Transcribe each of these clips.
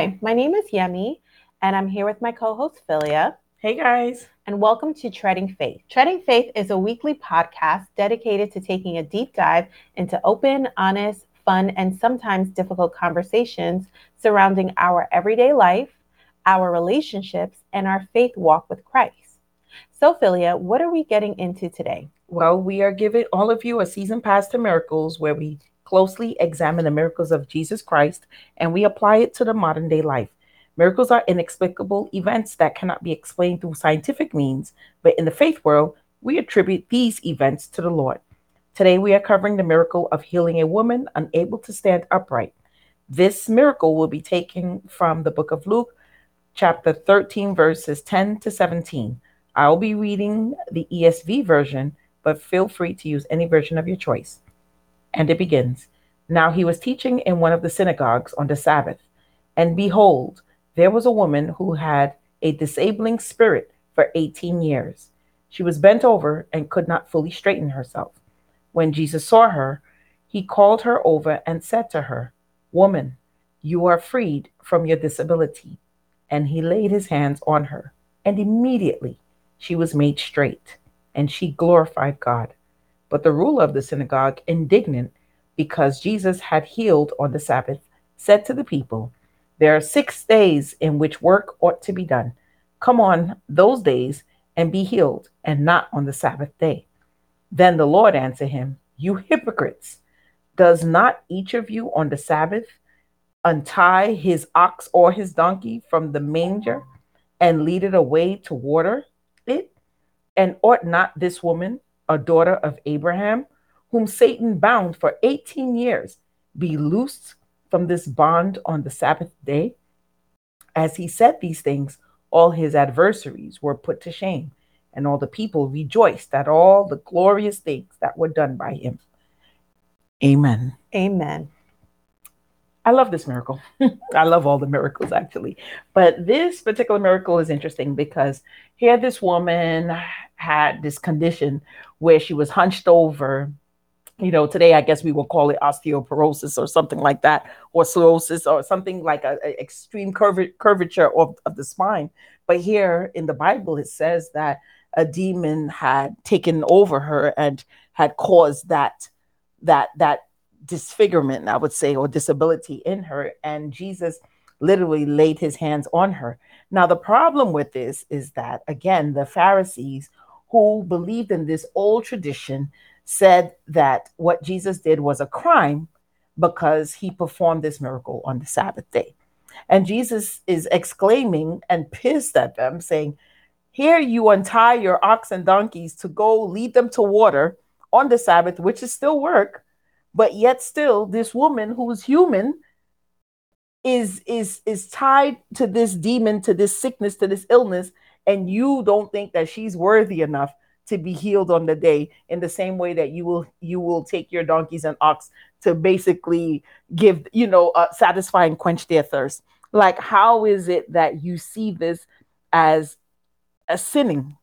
Hi, my name is Yemi, and I'm here with my co host, Philia. Hey, guys. And welcome to Treading Faith. Treading Faith is a weekly podcast dedicated to taking a deep dive into open, honest, fun, and sometimes difficult conversations surrounding our everyday life, our relationships, and our faith walk with Christ. So, Philia, what are we getting into today? Well, we are giving all of you a season pass to miracles where we closely examine the miracles of Jesus Christ and we apply it to the modern day life. Miracles are inexplicable events that cannot be explained through scientific means, but in the faith world, we attribute these events to the Lord. Today, we are covering the miracle of healing a woman unable to stand upright. This miracle will be taken from the book of Luke, chapter 13, verses 10 to 17. I'll be reading the ESV version, but feel free to use any version of your choice. And it begins Now he was teaching in one of the synagogues on the Sabbath, and behold, there was a woman who had a disabling spirit for 18 years. She was bent over and could not fully straighten herself. When Jesus saw her, he called her over and said to her, Woman, you are freed from your disability. And he laid his hands on her, and immediately she was made straight, and she glorified God. But the ruler of the synagogue, indignant because Jesus had healed on the Sabbath, said to the people, There are six days in which work ought to be done. Come on those days and be healed, and not on the Sabbath day. Then the Lord answered him, You hypocrites, does not each of you on the Sabbath untie his ox or his donkey from the manger and lead it away to water it? And ought not this woman, a daughter of Abraham, whom Satan bound for 18 years, be loosed from this bond on the Sabbath day? As he said these things, all his adversaries were put to shame, and all the people rejoiced at all the glorious things that were done by him. Amen. Amen. I love this miracle. I love all the miracles actually. But this particular miracle is interesting because here this woman had this condition where she was hunched over. You know, today I guess we will call it osteoporosis or something like that, or cirrhosis or something like an extreme curv- curvature of, of the spine. But here in the Bible, it says that a demon had taken over her and had caused that that that disfigurement, I would say, or disability in her. And Jesus literally laid his hands on her. Now, the problem with this is that, again, the Pharisees who believed in this old tradition said that what Jesus did was a crime because he performed this miracle on the Sabbath day. And Jesus is exclaiming and pissed at them, saying, Here you untie your ox and donkeys to go lead them to water on the Sabbath, which is still work, but yet still this woman who is human is is is tied to this demon to this sickness to this illness and you don't think that she's worthy enough to be healed on the day in the same way that you will you will take your donkeys and ox to basically give you know uh, satisfy and quench their thirst. Like how is it that you see this as a sinning?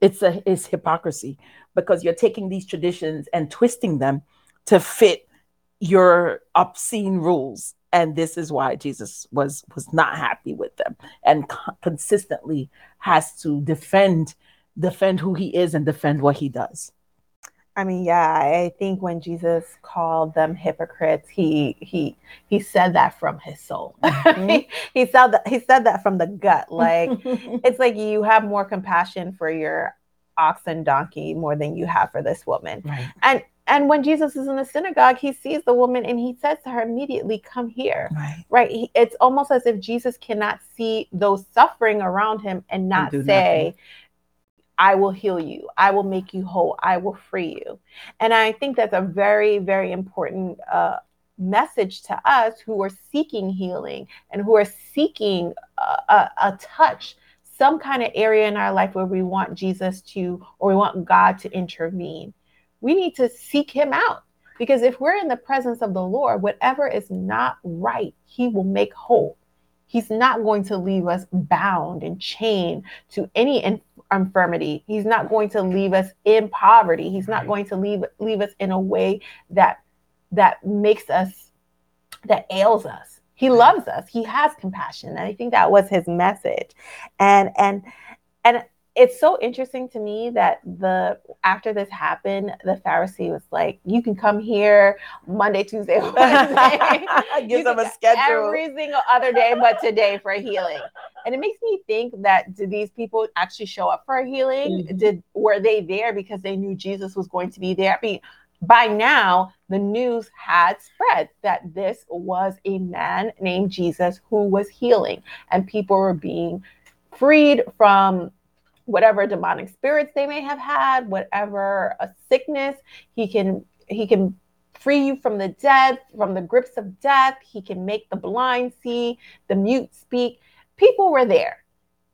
It's a it's hypocrisy because you're taking these traditions and twisting them to fit your obscene rules and this is why jesus was was not happy with them and co- consistently has to defend defend who he is and defend what he does I mean, yeah, I think when Jesus called them hypocrites, he he he said that from his soul. Mm-hmm. he said that he said that from the gut. Like it's like you have more compassion for your ox and donkey more than you have for this woman. right And and when Jesus is in the synagogue, he sees the woman and he says to her immediately, Come here. right Right. He, it's almost as if Jesus cannot see those suffering around him and not do say, I will heal you. I will make you whole. I will free you. And I think that's a very, very important uh, message to us who are seeking healing and who are seeking a, a, a touch, some kind of area in our life where we want Jesus to, or we want God to intervene. We need to seek him out. Because if we're in the presence of the Lord, whatever is not right, he will make whole. He's not going to leave us bound and chained to any in- infirmity. He's not going to leave us in poverty. He's not going to leave leave us in a way that that makes us that ails us. He loves us. He has compassion. And I think that was his message. And and and it's so interesting to me that the after this happened, the Pharisee was like, "You can come here Monday, Tuesday, Wednesday. Give them a schedule every single other day, but today for healing." And it makes me think that did these people actually show up for a healing? Mhm. Did were they there because they knew Jesus was going to be there? I mean, by now the news had spread that this was a man named Jesus who was healing, and people were being freed from whatever demonic spirits they may have had, whatever a sickness, he can he can free you from the dead, from the grips of death. He can make the blind see, the mute speak. People were there.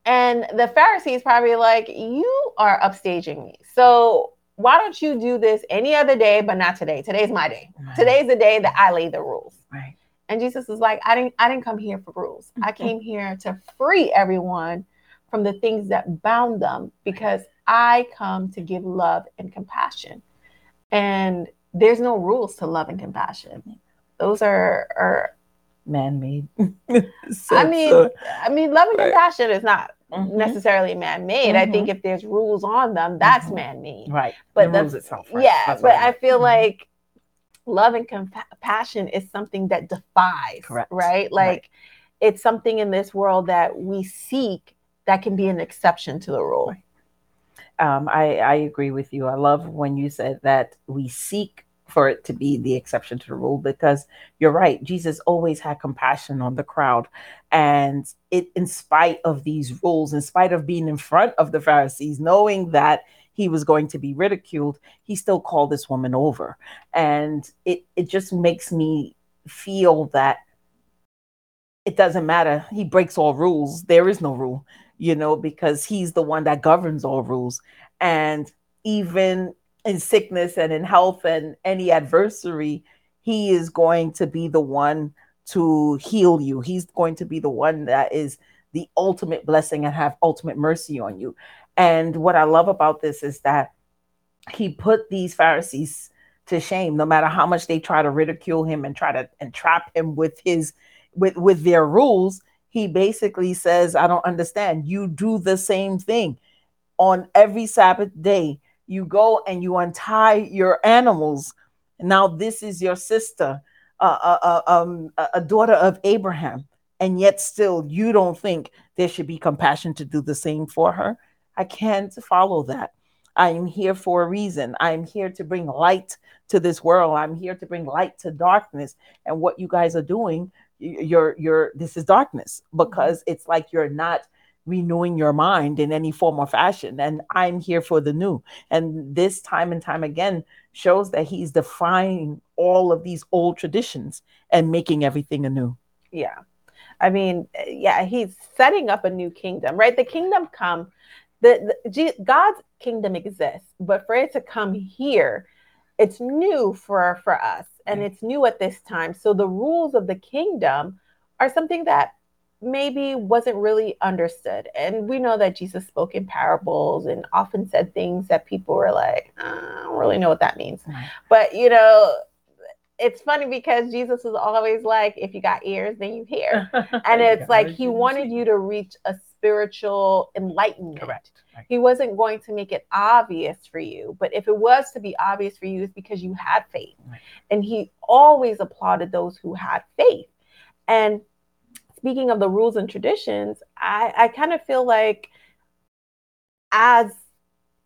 And the Pharisees probably like, you are upstaging me. So why don't you do this any other day, but not today? Today's my day. Right. Today's the day that I lay the rules. Right. And Jesus is like, I didn't I didn't come here for rules. I came here to free everyone from the things that bound them because I come to give love and compassion. And there's no rules to love and compassion. Those are are Man-made. I mean I mean love and Right. compassion is not Mhm. necessarily man-made. I think if there's rules on them, that's Mhm. man-made. right. but rules itself. Right. Yeah, That's but what I feel Mhm. like love and compassion is something that defies, Correct. right? Like it's something in this world that we seek that can be an exception to the rule. um, I, I agree with you. I love when you said that we seek for it to be the exception to the rule because you're right. Jesus always had compassion on the crowd. And it, in spite of these rules, in spite of being in front of the Pharisees, knowing that he was going to be ridiculed, he still called this woman over. And it, it just makes me feel that it doesn't matter. He breaks all rules. There is no rule you know, because he's the one that governs all rules. And even in sickness and in health and any adversary, he is going to be the one to heal you. He's going to be the one that is the ultimate blessing and have ultimate mercy on you. And what I love about this is that he put these Pharisees to shame, no matter how much they try to ridicule him and try to entrap him with his with with their rules he basically says, I don't understand. You do the same thing on every Sabbath day. You go and you untie your animals. Now, this is your sister, uh, uh, uh, um, a daughter of Abraham. And yet, still, you don't think there should be compassion to do the same for her. I can't follow that. I am here for a reason. I am here to bring light to this world. I'm here to bring light to darkness. And what you guys are doing you're you're this is darkness mm-hmm. because it's like you're not renewing your mind in any form or fashion. And i'm here for the new. And this time and time again shows that he's defying all of these old traditions and making everything anew. Yeah. I mean, yeah, he's setting up a new kingdom, right? The kingdom come, the, the God's kingdom exists, but for it to come here, it's new for for us, and it's new at this time. So the rules of the kingdom are something that maybe wasn't really understood. And we know that Jesus spoke in parables and often said things that people were like, "Uh, I don't really know what that means. But you know, it's funny because Jesus was always like, if you got ears, then you hear. And it's like he wanted you to reach a spiritual enlightenment. correct. He wasn't going to make it obvious for you, but if it was to be obvious for you, it's because you had faith. Right. And he always applauded those who had faith. And speaking of the rules and traditions, I, I kind of feel like as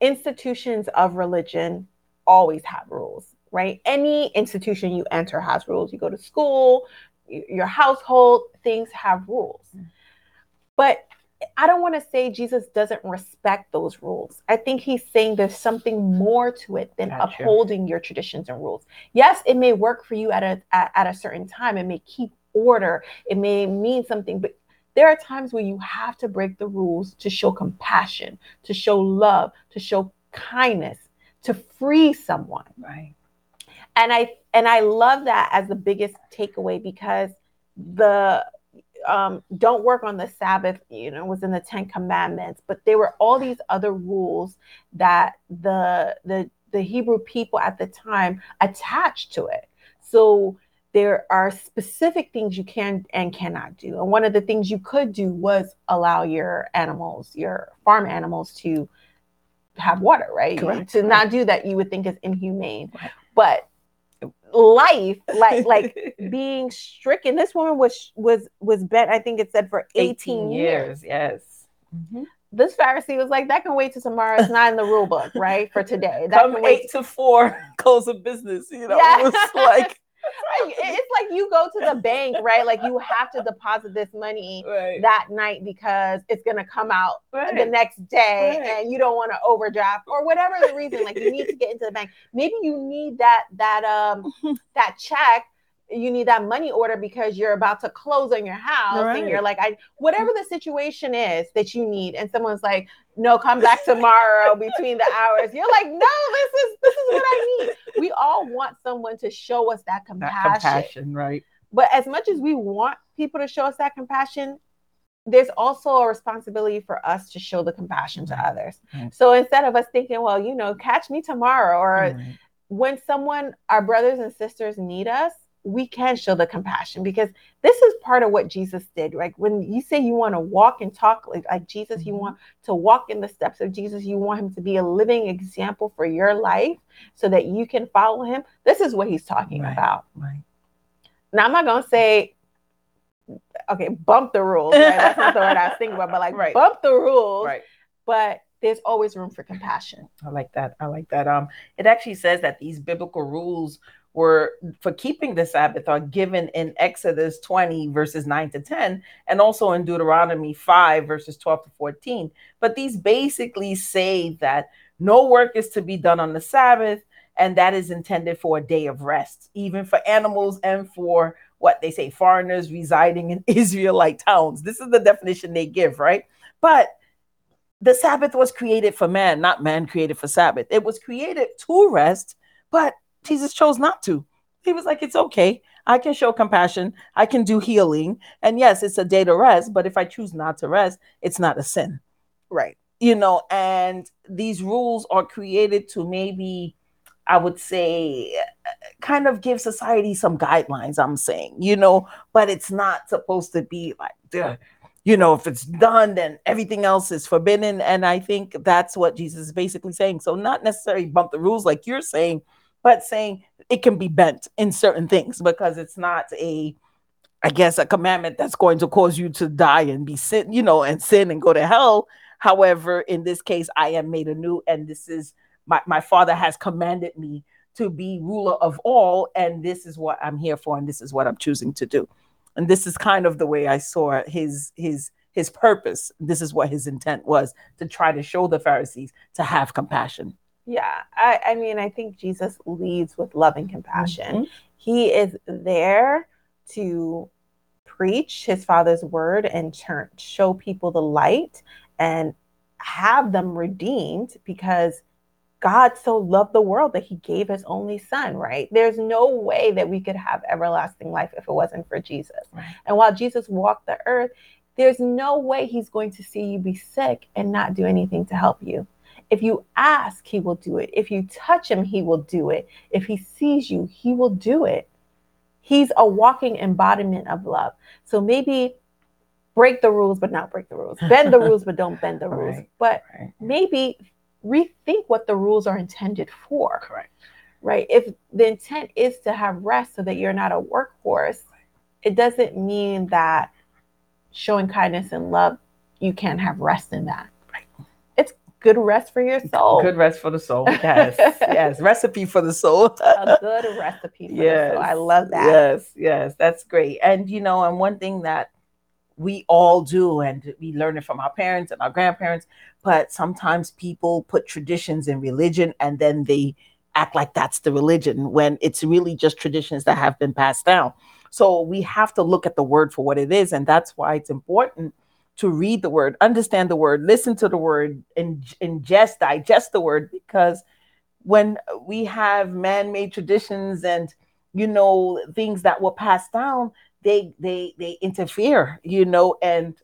institutions of religion always have rules, right? Any institution you enter has rules. You go to school, your household, things have rules. Mm. But I don't want to say Jesus doesn't respect those rules. I think he's saying there's something more to it than Gotcha. upholding your traditions and rules. Yes, it may work for you at a at, at a certain time. It may keep order. It may mean something, but there are times where you have to break the rules to show compassion, to show love, to show kindness, to free someone right and i and i love that as the biggest takeaway because the um, don't work on the sabbath you know was in the 10 commandments but there were all these other rules that the the the hebrew people at the time attached to it so there are specific things you can and cannot do. And one of the things you could do was allow your animals, your farm animals, to have water, right? Correct. To not do that, you would think is inhumane. But life, like like being stricken, this woman was was was bent. I think it said for 18, years. Yes. Mhm. This Pharisee was like, that can wait till tomorrow. It's not in the rule book, right? For today. That Come can wait eight to four, close of business. You know, Yeah. it's like Like, it's like you go to the bank, right? Like you have to deposit this money right. that night because it's gonna come out the next day Right. and you don't want to overdraft or whatever the reason. Like you need to get into the bank. Maybe you need that that um that check. You need that money order because you're about to close on your house Right. and you're like, I whatever the situation is that you need, and someone's like, no, come back tomorrow between the hours. You're like, no, this is this is what I need. We all want someone to show us that that compassion. compassion, right? But as much as we want people to show us that compassion, there's also a responsibility for us to show the compassion to others. Right. So instead of us thinking, well, you know, catch me tomorrow, or Right. when someone, our brothers and sisters need us, we can show the compassion because this is part of what Jesus did. Like when you say you want to walk and talk like, like Jesus, you Mhm. want to walk in the steps of Jesus, you want him to be a living example for your life so that you can follow him. This is what he's talking Right. about. Right. Now I'm not gonna say, okay, bump the rules. Right? That's not the word I was thinking about, but like Right. bump the rules. Right. But there's always room for compassion. I like that. I like that. Um, it actually says that these biblical rules were for keeping the Sabbath are given in Exodus 20 verses 9 to 10 and also in Deuteronomy 5 verses 12 to 14. But these basically say that no work is to be done on the Sabbath and that is intended for a day of rest, even for animals and for what they say foreigners residing in Israelite towns. This is the definition they give, right? But the Sabbath was created for man, not man created for Sabbath. It was created to rest, but Jesus chose not to. He was like, it's okay. I can show compassion. I can do healing. And yes, it's a day to rest, but if I choose not to rest, it's not a sin. Right. You know, and these rules are created to maybe, I would say, kind of give society some guidelines, I'm saying, you know, but it's not supposed to be like, "Duh." you know, if it's done, then everything else is forbidden. And I think that's what Jesus is basically saying. So, not necessarily bump the rules like you're saying, but saying it can be bent in certain things because it's not a, I guess, a commandment that's going to cause you to die and be sin, you know, and sin and go to hell. However, in this case, I am made anew, and this is my, my father has commanded me to be ruler of all, and this is what I'm here for, and this is what I'm choosing to do and this is kind of the way I saw his his his purpose. This is what his intent was to try to show the Pharisees to have compassion. Yeah. I, I mean, I think Jesus leads with love and compassion. Mhm. He is there to preach his father's word and turn show people the light and have them redeemed because God so loved the world that he gave his only son, right? There's no way that we could have everlasting life if it wasn't for Jesus. Right. And while Jesus walked the earth, there's no way he's going to see you be sick and not do anything to help you. If you ask, he will do it. If you touch him, he will do it. If he sees you, he will do it. He's a walking embodiment of love. So maybe break the rules, but not break the rules. Bend the rules, but don't bend the rules. Right. But Right. maybe rethink what the rules are intended for, Correct. right? If the intent is to have rest so that you're not a workhorse, it doesn't mean that showing kindness and love, you can't have rest in that. Good rest for your soul. Good rest for the soul. Yes. yes. Recipe for the soul. a good recipe for yes. I love that. Yes, yes, that's great. And you know, and one thing that we all do, and we learn it from our parents and our grandparents, but sometimes people put traditions in religion and then they act like that's the religion when it's really just traditions that have been passed down. So we have to look at the word for what it is, and that's why it's important to read the word, understand the word, listen to the word, and ingest, digest the word, because when we have man-made traditions and you know things that were passed down they they they interfere you know and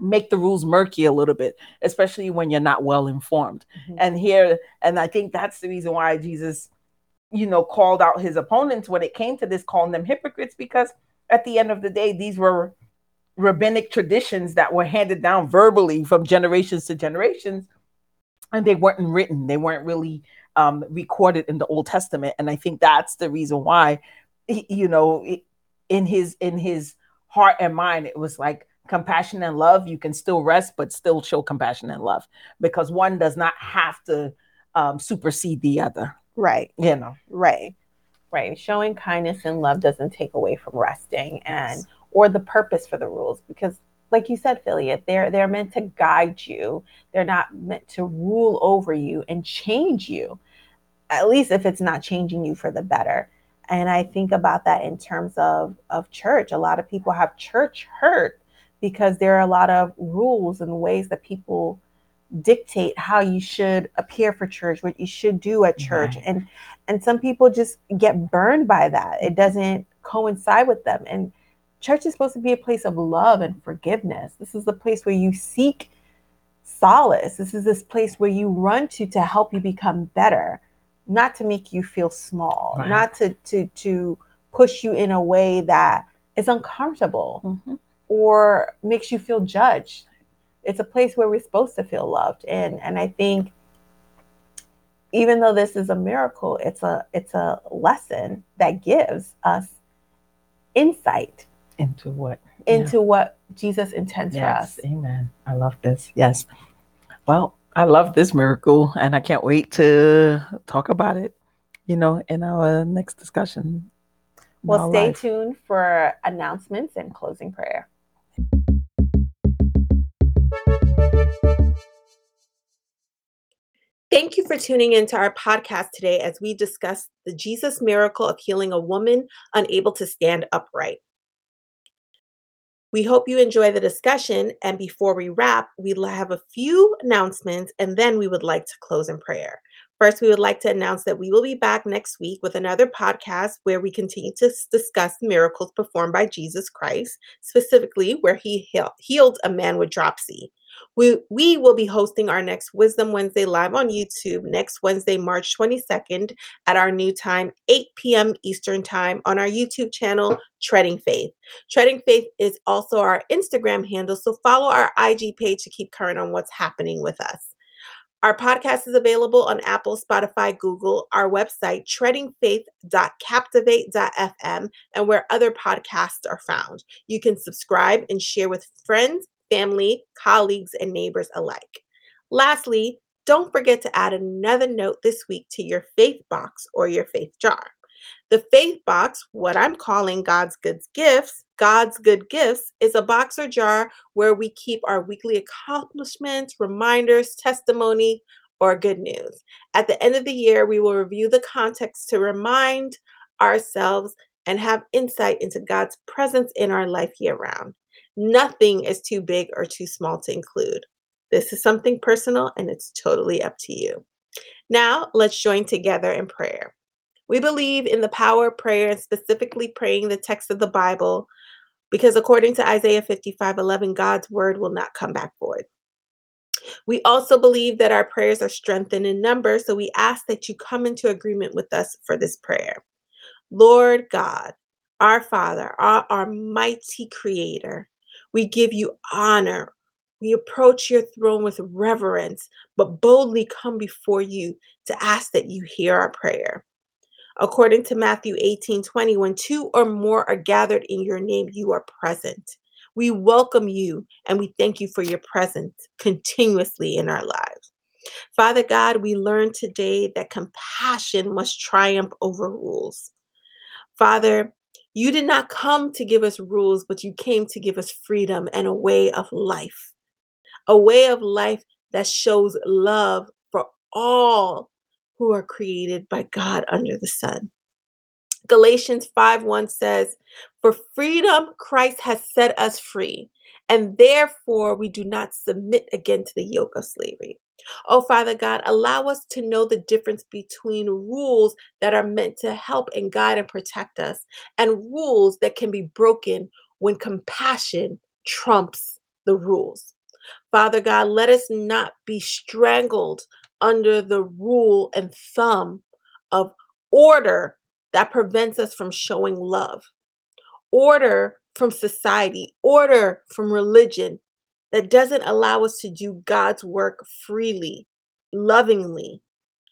make the rules murky a little bit especially when you're not well informed Mhm. and here and i think that's the reason why jesus you know, called out his opponents when it came to this, calling them hypocrites, because at the end of the day, these were rabbinic traditions that were handed down verbally from generations to generations, and they weren't written. They weren't really um, recorded in the Old Testament, and I think that's the reason why, you know, in his in his heart and mind, it was like compassion and love. You can still rest, but still show compassion and love because one does not have to um, supersede the other. Right. You know. Right. Right. Showing kindness and love doesn't take away from resting and or the purpose for the rules because like you said, Philia, they're they're meant to guide you. They're not meant to rule over you and change you. At least if it's not changing you for the better. And I think about that in terms of of church. A lot of people have church hurt because there are a lot of rules and ways that people dictate how you should appear for church, what you should do at church. Right. And and some people just get burned by that. It doesn't coincide with them. And church is supposed to be a place of love and forgiveness. This is the place where you seek solace. This is this place where you run to to help you become better, not to make you feel small, right. not to to to push you in a way that is uncomfortable mm-hmm. or makes you feel judged it's a place where we're supposed to feel loved and and i think even though this is a miracle it's a it's a lesson that gives us insight into what into yeah. what jesus intends yes, for us. Amen. I love this. Yes. Well i love this miracle and i can't wait to talk about it you know in our next discussion. Well stay life. tuned for announcements and closing prayer. Thank you for tuning into our podcast today as we discuss the Jesus miracle of healing a woman unable to stand upright. We hope you enjoy the discussion. And before we wrap, we have a few announcements and then we would like to close in prayer. First, we would like to announce that we will be back next week with another podcast where we continue to discuss miracles performed by Jesus Christ, specifically where he healed a man with dropsy. We, we will be hosting our next Wisdom Wednesday live on YouTube next Wednesday, March 22nd at our new time, 8 p.m. Eastern Time on our YouTube channel, Treading Faith. Treading Faith is also our Instagram handle, so follow our IG page to keep current on what's happening with us. Our podcast is available on Apple, Spotify, Google, our website, treadingfaith.captivate.fm, and where other podcasts are found. You can subscribe and share with friends family, colleagues, and neighbors alike. Lastly, don't forget to add another note this week to your faith box or your faith jar. The faith box, what I'm calling God's good gifts, God's good gifts, is a box or jar where we keep our weekly accomplishments, reminders, testimony, or good news. At the end of the year, we will review the context to remind ourselves and have insight into God's presence in our life year round. Nothing is too big or too small to include. This is something personal and it's totally up to you. Now, let's join together in prayer. We believe in the power of prayer and specifically praying the text of the Bible because according to Isaiah 55 11, God's word will not come back void. We also believe that our prayers are strengthened in number, so we ask that you come into agreement with us for this prayer. Lord God, our Father, our, our mighty Creator, we give you honor. We approach your throne with reverence, but boldly come before you to ask that you hear our prayer. According to Matthew 18 20, when two or more are gathered in your name, you are present. We welcome you and we thank you for your presence continuously in our lives. Father God, we learn today that compassion must triumph over rules. Father, you did not come to give us rules, but you came to give us freedom and a way of life. A way of life that shows love for all who are created by God under the sun. Galatians 5 1 says, For freedom Christ has set us free, and therefore we do not submit again to the yoke of slavery. Oh, Father God, allow us to know the difference between rules that are meant to help and guide and protect us and rules that can be broken when compassion trumps the rules. Father God, let us not be strangled under the rule and thumb of order that prevents us from showing love, order from society, order from religion that doesn't allow us to do God's work freely, lovingly,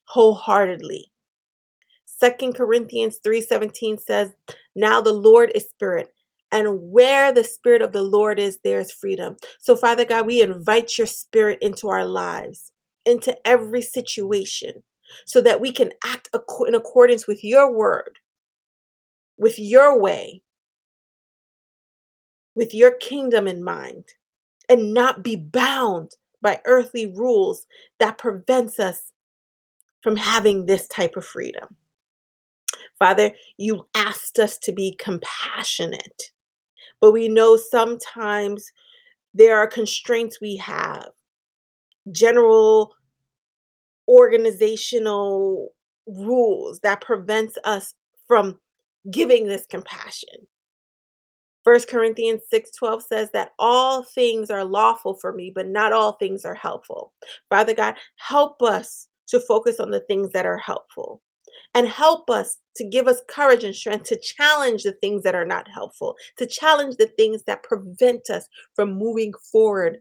wholeheartedly. Second Corinthians 3:17 says, "Now the Lord is spirit, and where the spirit of the Lord is, there's freedom." So Father God, we invite your spirit into our lives, into every situation, so that we can act in accordance with your word, with your way, with your kingdom in mind, and not be bound by earthly rules that prevents us from having this type of freedom. Father, you asked us to be compassionate, but we know sometimes there are constraints we have, general organizational rules that prevents us from giving this compassion. First Corinthians 6:12 says that all things are lawful for me, but not all things are helpful. Father God, help us to focus on the things that are helpful and help us to give us courage and strength to challenge the things that are not helpful, to challenge the things that prevent us from moving forward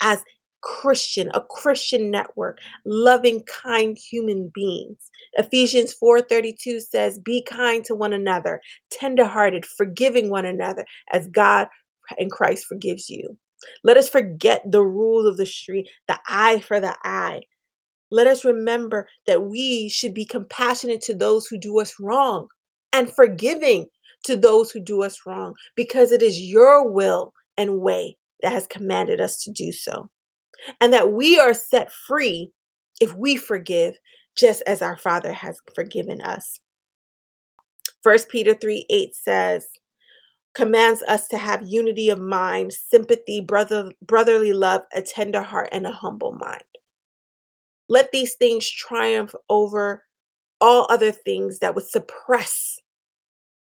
as Christian, a Christian network, loving, kind human beings. Ephesians 4:32 says, "Be kind to one another, tenderhearted, forgiving one another as God and Christ forgives you." Let us forget the rules of the street, the eye for the eye, let us remember that we should be compassionate to those who do us wrong and forgiving to those who do us wrong because it is your will and way that has commanded us to do so. And that we are set free if we forgive just as our Father has forgiven us. First Peter 3 8 says, commands us to have unity of mind, sympathy, brother, brotherly love, a tender heart, and a humble mind. Let these things triumph over all other things that would suppress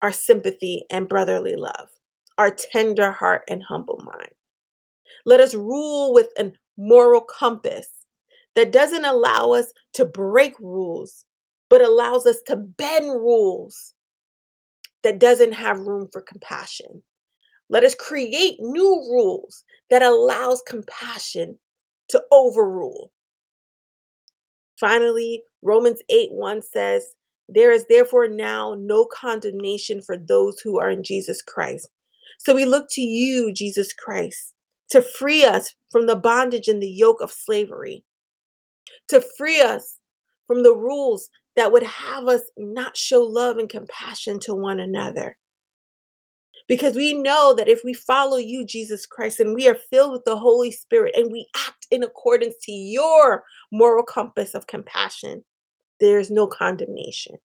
our sympathy and brotherly love, our tender heart and humble mind. Let us rule with a moral compass that doesn't allow us to break rules, but allows us to bend rules that doesn't have room for compassion. Let us create new rules that allows compassion to overrule. Finally, Romans 8 1 says, There is therefore now no condemnation for those who are in Jesus Christ. So we look to you, Jesus Christ, to free us from the bondage and the yoke of slavery, to free us from the rules that would have us not show love and compassion to one another. Because we know that if we follow you, Jesus Christ, and we are filled with the Holy Spirit and we act in accordance to your moral compass of compassion, there is no condemnation.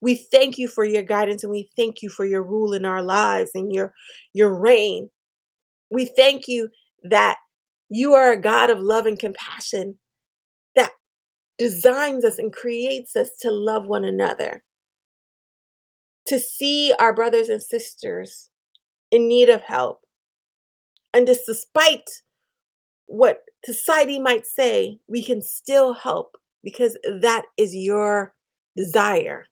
We thank you for your guidance and we thank you for your rule in our lives and your, your reign. We thank you that you are a God of love and compassion that designs us and creates us to love one another to see our brothers and sisters in need of help. And just despite what society might say, we can still help because that is your desire.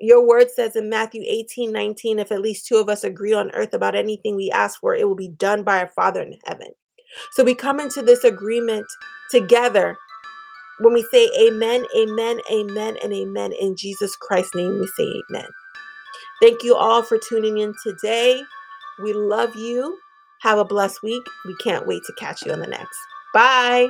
Your word says in Matthew 18 19, if at least two of us agree on earth about anything we ask for, it will be done by our Father in heaven. So we come into this agreement together when we say amen, amen, amen, and amen, in Jesus Christ's name we say amen. Thank you all for tuning in today. We love you. Have a blessed week. We can't wait to catch you on the next. Bye.